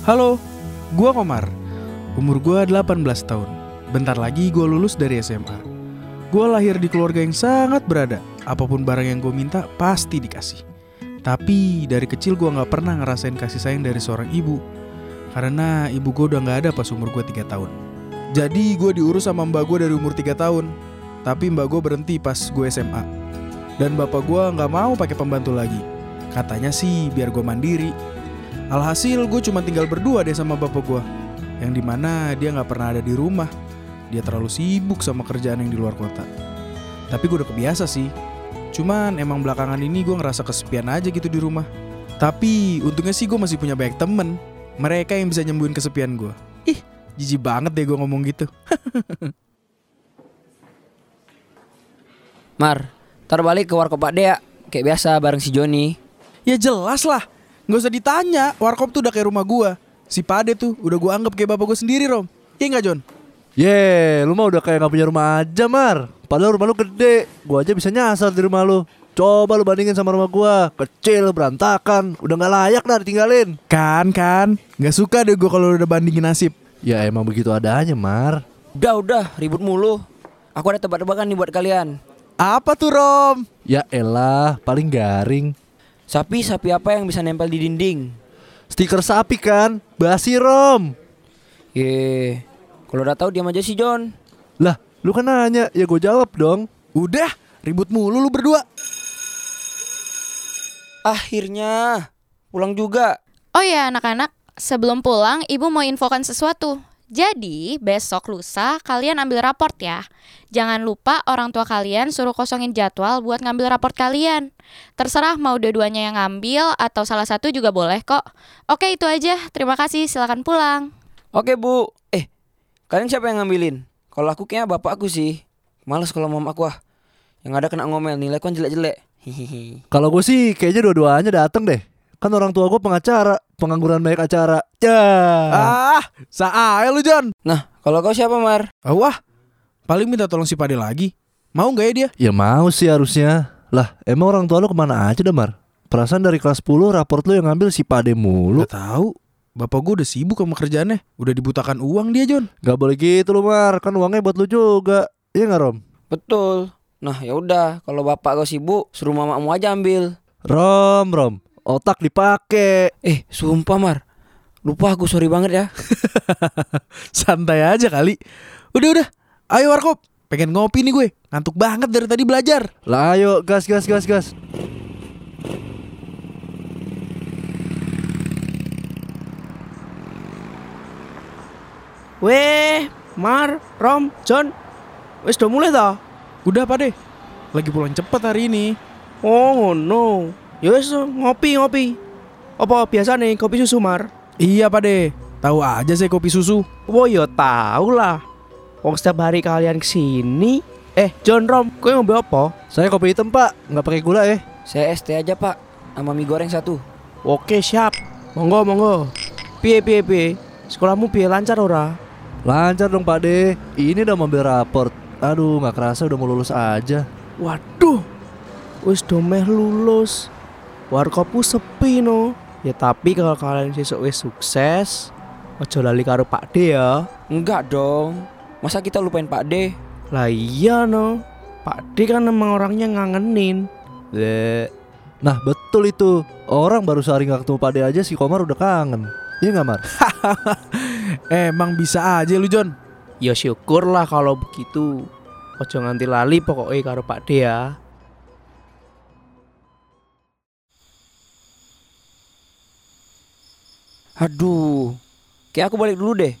Halo, gua Komar. Umur gua 18 tahun. Bentar lagi gua lulus dari SMA. Gua lahir di keluarga yang sangat berada. Apa pun barang yang gue minta pasti dikasih. Tapi dari kecil gua nggak pernah ngerasain kasih sayang dari seorang ibu. Karena ibu gue udah nggak ada pas umur gue 3 tahun. Jadi gue diurus sama mbak gue dari umur 3 tahun. Tapi mbak gue berhenti pas gue SMA. Dan bapak gue nggak mau pakai pembantu lagi. Katanya sih biar gue mandiri. Alhasil gue cuma tinggal berdua deh sama bapak gue. Yang di mana dia nggak pernah ada di rumah. Dia terlalu sibuk sama kerjaan yang di luar kota. Tapi gue udah kebiasa sih. Cuman emang belakangan ini gue ngerasa kesepian aja gitu di rumah. Tapi untungnya sih gue masih punya banyak temen. Mereka yang bisa nyembuhin kesepian gue. Ih, jijik banget deh gue ngomong gitu. Mar, ntar balik ke warkop Pak Dea Kayak biasa bareng si Joni Ya jelas lah. Nggak usah ditanya, warkop tuh udah kayak rumah gua. Si Pade tuh udah gua anggap kayak bapak gua sendiri, Rom. Iya nggak, John? Ye, lu mah udah kayak gak punya rumah aja, Mar. Padahal rumah lu gede. Gua aja bisa nyasar di rumah lu. Coba lu bandingin sama rumah gua. Kecil, berantakan. Udah gak layak dah ditinggalin. Kan, kan. Nggak suka deh gua kalau udah bandingin nasib. Ya emang begitu adanya, Mar. Udah udah ribut mulu Aku ada tebak-tebakan nih buat kalian Apa tuh, Rom? Ya elah, paling garing. Sapi-sapi apa yang bisa nempel di dinding? Stiker sapi kan? Basi, Rom. Ye, kalau udah tahu diam aja si John Lah, lu kan nanya. Ya gue jawab dong. Udah, ribut mulu lu berdua. Akhirnya pulang juga Oh ya anak-anak, sebelum pulang ibu mau infokan sesuatu. Jadi besok lusa kalian ambil raport ya. Jangan lupa orang tua kalian suruh kosongin jadwal buat ngambil raport kalian. Terserah mau dua-duanya yang ngambil atau salah satu juga boleh kok. Oke itu aja, terima kasih silakan pulang. Oke bu Eh, kalian siapa yang ngambilin? Kalau aku kayaknya bapak aku sih Males kalau mama aku ah Yang ada kena ngomel, nilai kan jelek-jelek Hihihi Kalau gue sih kayaknya dua-duanya dateng deh. Kan orang tua gue pengacara, pengangguran banyak acara. Ya. Ah, saaya lu, John. Nah, kalau kau siapa Mar? Ah, wah, paling minta tolong si Pade lagi. Mau nggak ya dia? Ya mau sih harusnya. Lah, emang orang tua lu ke mana aja dah, Mar? Perasaan dari kelas 10 raport lu yang ngambil si Pade mulu. Gak tahu. Bapak gue udah sibuk sama kerjaannya. Udah dibutakan uang dia, John. Gak boleh gitu lu, Mar. Kan uangnya buat lu juga. Iya gak, Rom? Betul Nah ya udah, kalau bapak kau sibuk, suruh mamamu aja ambil Rom, Rom. Otak dipake. Eh, sumpah Mar Lupa aku, sorry banget ya Santai aja kali. Udah udah. Ayo warkop. Pengen ngopi nih gue. Ngantuk banget dari tadi belajar. Lah ayo, gas, gas, gas, gas. Weh, Mar, Rom, John, wis udah mulai ta? Udah Pade. Lagi pulang cepet hari ini. Oh no, ya wis ngopi ngopi. Apa biasa nih kopi susu Mar? Iya Pade. Tahu aja saya kopi susu. Wah ya tahu lah. Wong setiap hari kalian ke sini. Eh, John Rom, kowe ngombe apa? Saya kopi hitam, Pak. Nggak pakai gula ya. Saya ST aja pak Sama mie goreng satu Oke siap. Monggo monggo. Piye piye piye? Sekolahmu piye lancar ora? Lancar dong, Pak De. Ini udah mobil raport. Aduh, nggak kerasa udah mau lulus aja. Waduh, wis domeh lulus. Warkopku sepi no. Ya tapi kalau kalian sesuk wis sukses, ojo lali karo Pak D ya. Enggak dong Masa kita lupain Pak D Lah iya no. Pak D kan emang orangnya ngangenin. Le. Nah, betul itu. Orang baru sehari nggak ketemu Pak De aja si Komar udah kangen. Iya nggak, Mar? Emang bisa aja lu John. Ya syukurlah kalau begitu. Ojo nganti lali pokoknya karo Pak D ya. Aduh Kayak aku balik dulu deh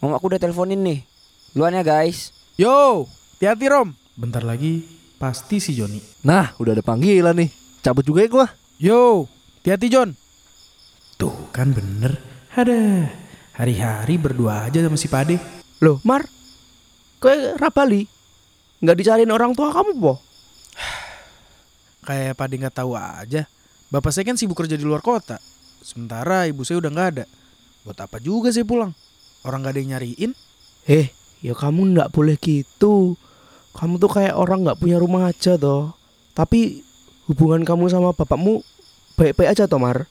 Mama aku udah teleponin nih Duluan ya guys Yo, hati-hati Rom. Bentar lagi pasti si Joni. Nah, udah ada panggilan nih. Cabut juga ya gua. Yo, hati-hati John. Tuh kan bener. Ada. Hari-hari berdua aja sama si Pade. Loh, Mar. Kowe ra bali? Nggak dicariin orang tua kamu, po? Kayak Pade nggak tahu aja. Bapak saya kan sibuk kerja di luar kota. Sementara ibu saya udah nggak ada. Buat apa juga saya pulang? Orang nggak ada yang nyariin. Eh, ya kamu nggak boleh gitu. Kamu tuh kayak orang nggak punya rumah aja toh. Tapi hubungan kamu sama bapakmu baik-baik aja toh, Mar.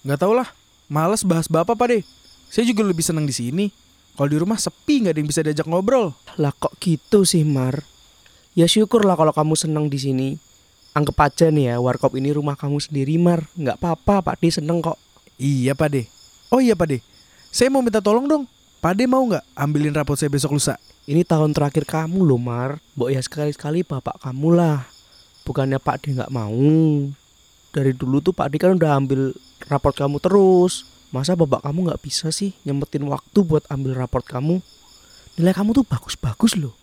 Nggak tau lah. Males bahas bapak Pade. Saya juga lebih senang di sini. Kalau di rumah sepi nggak ada yang bisa diajak ngobrol. Lah kok gitu sih Mar? Ya syukurlah kalau kamu senang di sini. Anggap aja nih ya, warkop ini rumah kamu sendiri Mar. Nggak apa-apa, Pak D seneng kok. Iya Pade. Oh iya Pade. Saya mau minta tolong dong. Pade mau nggak ambilin rapot saya besok lusa? Ini tahun terakhir kamu loh Mar. Mbok ya sekali-sekali bapak kamu lah. Bukannya Pak D nggak mau. Dari dulu tuh Pak D kan udah ambil raport kamu terus. Masa bapak kamu nggak bisa sih nyempetin waktu buat ambil raport kamu? Nilai kamu tuh bagus-bagus loh.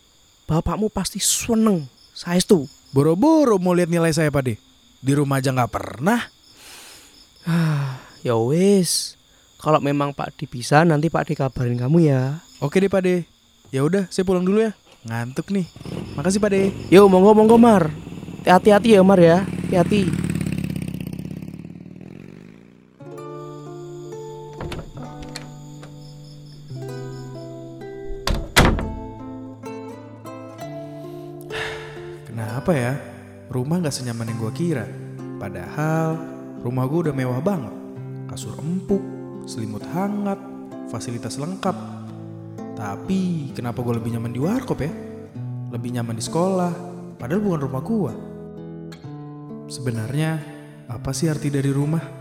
Bapakmu pasti seneng. Saya tuh. Boro-boro mau lihat nilai saya Pade. Di rumah aja nggak pernah. Ya wis. Kalau memang Pak D bisa nanti Pak D kabarin kamu ya. Oke deh Pade. Ya udah, saya pulang dulu ya. Ngantuk nih. Makasih Pade. Yo monggo monggo Mar. Hati-hati ya Mar ya. Hati-hati. Kenapa ya? Rumah nggak senyaman yang gua kira. Padahal rumah gua udah mewah banget. Kasur empuk, selimut hangat, fasilitas lengkap. Tapi kenapa gua lebih nyaman di warkop ya? Lebih nyaman di sekolah, padahal bukan rumah gua. Sebenarnya apa sih arti dari rumah?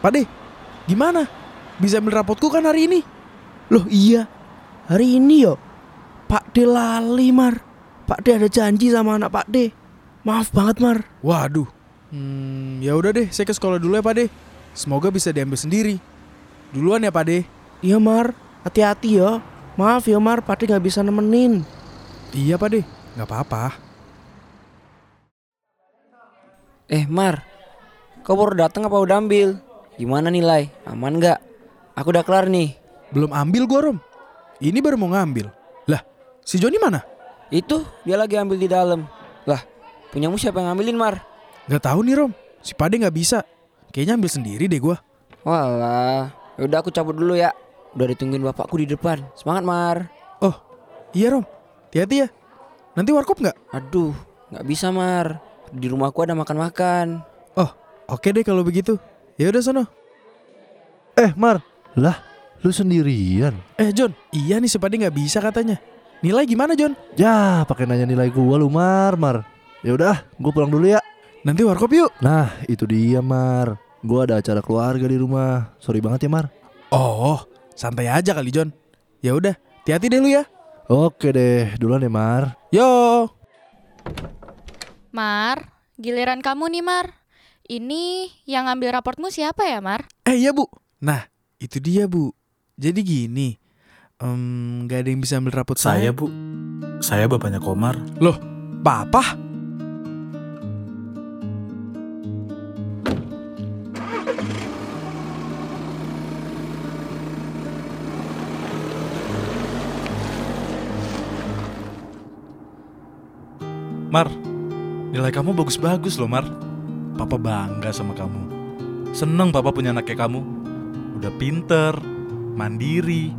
Pade, gimana? Bisa ambil rapotku kan hari ini? Loh iya. Hari ini yo. Pak D lali Mar. Pak D ada janji sama anak Pak D. Maaf banget Mar. Waduh. Hmm, ya udah deh, saya ke sekolah dulu ya, Pak De. Semoga bisa diambil sendiri. Duluan ya, Pak De. Iya Mar. Hati-hati ya. Maaf ya Mar. Pak D nggak bisa nemenin. Iya, Pak De. Nggak apa-apa. Eh Mar, kau baru datang apa udah ambil? Gimana nilai? Aman nggak? Aku udah kelar nih. Belum ambil gua, Rom. Ini baru mau ngambil. Lah, si Joni mana? Itu dia lagi ambil di dalam. Lah, punyamu siapa yang ngambilin Mar? Nggak tahu nih, Rom. Si Pade nggak bisa. Kayaknya ambil sendiri deh gua. Walah, yaudah aku cabut dulu ya. Udah ditungguin bapakku di depan. Semangat Mar. Oh, iya, Rom. Hati-hati ya. Nanti warkop nggak? Aduh, nggak bisa Mar. Di rumahku ada makan-makan. Oh, oke deh kalau begitu. Ya udah sono. Eh Mar, lah lu sendirian. Eh, John. Iya nih si Pade nggak bisa katanya. Nilai gimana, John? Ya, pakai nanya nilai gua lu Mar, Mar. Ya udah, gua pulang dulu ya. Nanti warkop yuk. Nah, itu dia Mar. Gua ada acara keluarga di rumah. Sorry banget ya Mar. Oh, santai aja kali, John. Ya udah, hati-hati deh lu ya. Oke deh, duluan ya Mar. Yo. Mar, giliran kamu nih Mar. Ini yang ngambil raportmu siapa ya Mar? Eh iya bu Nah itu dia bu Jadi gini em, Gak ada yang bisa ambil rapot saya, Saya bu, saya bapaknya Komar. Papa Mar, nilai kamu bagus-bagus loh Mar. Papa bangga sama kamu. Seneng papa punya anak kayak kamu. Udah pinter, mandiri,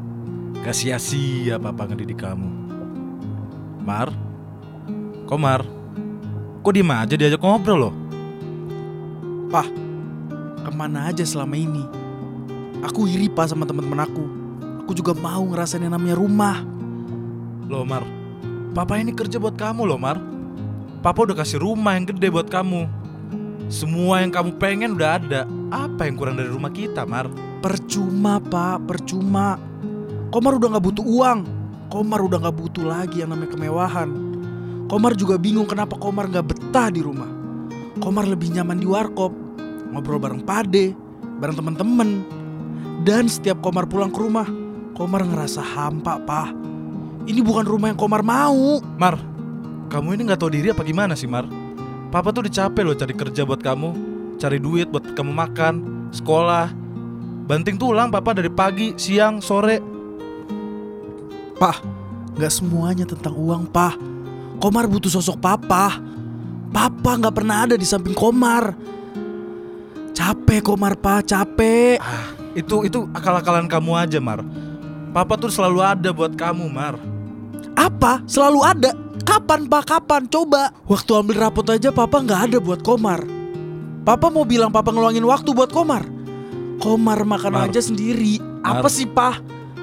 gak sia-sia papa ngedidik kamu. Mar, Komar, kok diem aja diajak ngobrol loh? Ke mana aja selama ini Aku iri pak sama teman-teman aku Aku juga mau ngerasain yang namanya rumah Loh Mar, papa ini kerja buat kamu loh Mar. Papa udah kasih rumah yang gede buat kamu. Semua yang kamu pengen udah ada. Apa yang kurang dari rumah kita, Mar? Percuma pak Percuma. Komar udah gak butuh uang. Komar udah gak butuh lagi yang namanya kemewahan. Komar juga bingung kenapa Komar gak betah di rumah. Komar lebih nyaman di warkop Ngobrol bareng pade Bareng temen-temen Dan setiap Komar pulang ke rumah Komar ngerasa hampa pak. Ini bukan rumah yang Komar mau. Mar, kamu ini nggak tahu diri apa gimana sih, Mar? Papa tuh udah capek loh cari kerja buat kamu, cari duit buat kamu makan, sekolah. Banting tulang papa dari pagi, siang, sore. Pah, nggak semuanya tentang uang, Pah. Komar butuh sosok papa. Papa nggak pernah ada di samping Komar. Capek Komar, Pah, capek. Itu itu akal-akalan kamu aja, Mar. Papa tuh selalu ada buat kamu, Mar. Apa? Selalu ada. Kapan, Pak? Kapan? Coba. Waktu ambil rapot aja Papa nggak ada buat Komar. Papa mau bilang Papa ngeluangin waktu buat Komar. Komar makan Mar. aja sendiri. Apa Mar. sih, Pak?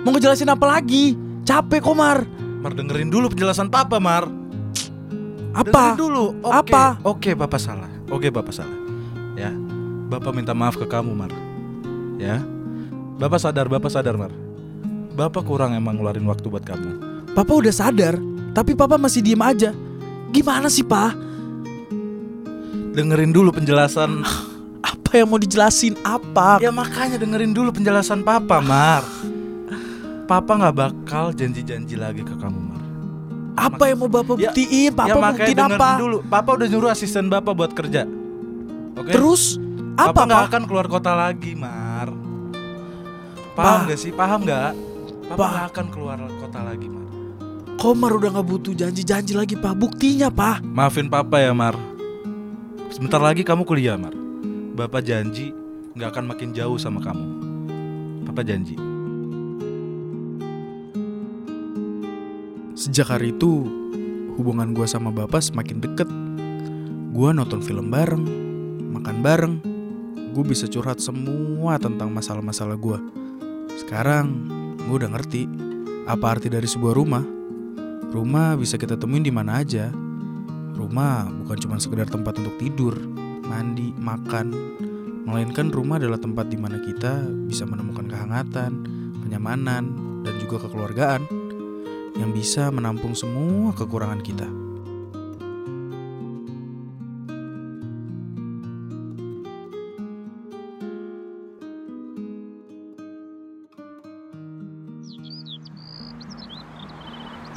Mau ngejelasin apa lagi? Capek Komar. Mar dengerin dulu penjelasan papa, Mar. Apa? Dengerin dulu. Oke. Apa? Oke, Bapak salah. Oke, Bapak salah. Ya. Bapak minta maaf ke kamu, Mar. Ya. Bapak sadar, Bapak sadar, Mar. Bapak kurang emang ngeluarin waktu buat kamu. Papa udah sadar, tapi Papa masih diem aja. Gimana sih, Pak? Dengerin dulu penjelasan. Apa yang mau dijelasin? Apa? ya makanya dengerin dulu penjelasan Papa, Mar. Papa nggak bakal janji-janji lagi ke kamu, Mar. Apa yang mau Bapak Ya- buktiin? Papa ya mau makanya buktiin dengerin apa? dulu. Papa udah nyuruh asisten Bapak buat kerja. Oke? Terus Papa apa, nggak Pak? akan keluar kota lagi, Mar. Paham Pa. gak sih? Paham nggak? Papa Pa. nggak akan keluar kota lagi, Mar. Komar udah nggak butuh janji-janji lagi, Pak. Buktinya, Pak. Maafin Papa ya, Mar. Sebentar lagi kamu kuliah, Mar. Bapak janji nggak akan makin jauh sama kamu. Papa janji. Sejak hari itu, hubungan gua sama Bapak semakin deket. Gua nonton film bareng, makan bareng. Gue bisa curhat semua tentang masalah-masalah gua. Sekarang, gue udah ngerti apa arti dari sebuah rumah. Rumah bisa kita temuin di mana aja. Rumah bukan cuma sekedar tempat untuk tidur, mandi, makan, melainkan rumah adalah tempat di mana kita bisa menemukan kehangatan, kenyamanan, dan juga kekeluargaan yang bisa menampung semua kekurangan kita.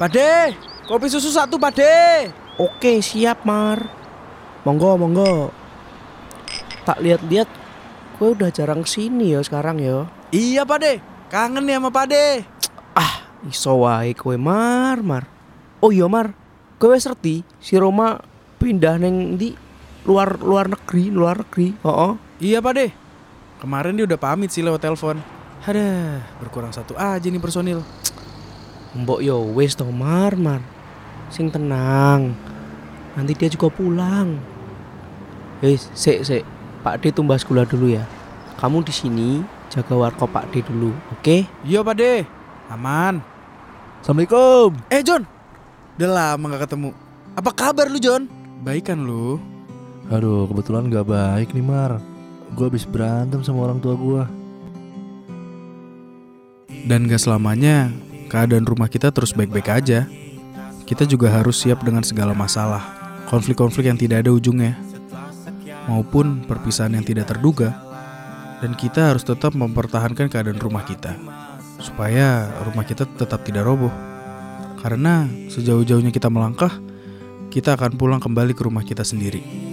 Pade, kopi susu satu, Pade. Oke, siap, Mar. Monggo, monggo. Tak lihat-lihat gue udah jarang sini ya sekarang ya. Iya, Pade. Kangen nih sama Pade. Ah, iso wae kowe Mar, Mar. Oh iya, Mar. Kowe wis ngerti si Roma pindah neng di luar luar negeri, luar negeri. Heeh. Iya, Pade. Kemarin dia udah pamit sih lewat telepon. Ada, berkurang satu aja nih personil. Mbok yo wis to Mar, Mar. Sing tenang. Nanti dia juga pulang. Wis, sik sik. Pak D tumbas gula dulu ya. Kamu di sini jaga warkop Pak D dulu, oke? Iya, Pade. Aman. Assalamualaikum. Eh, John. Udah lama gak ketemu. Apa kabar lu, John? Baik kan lu? Aduh, kebetulan gak baik nih Mar. Gue habis berantem sama orang tua gue. Dan gak selamanya keadaan rumah kita terus baik-baik aja. Kita juga harus siap dengan segala masalah, konflik-konflik yang tidak ada ujungnya, maupun perpisahan yang tidak terduga. Dan kita harus tetap mempertahankan keadaan rumah kita, supaya rumah kita tetap tidak roboh. Karena sejauh-jauhnya kita melangkah, kita akan pulang kembali ke rumah kita sendiri.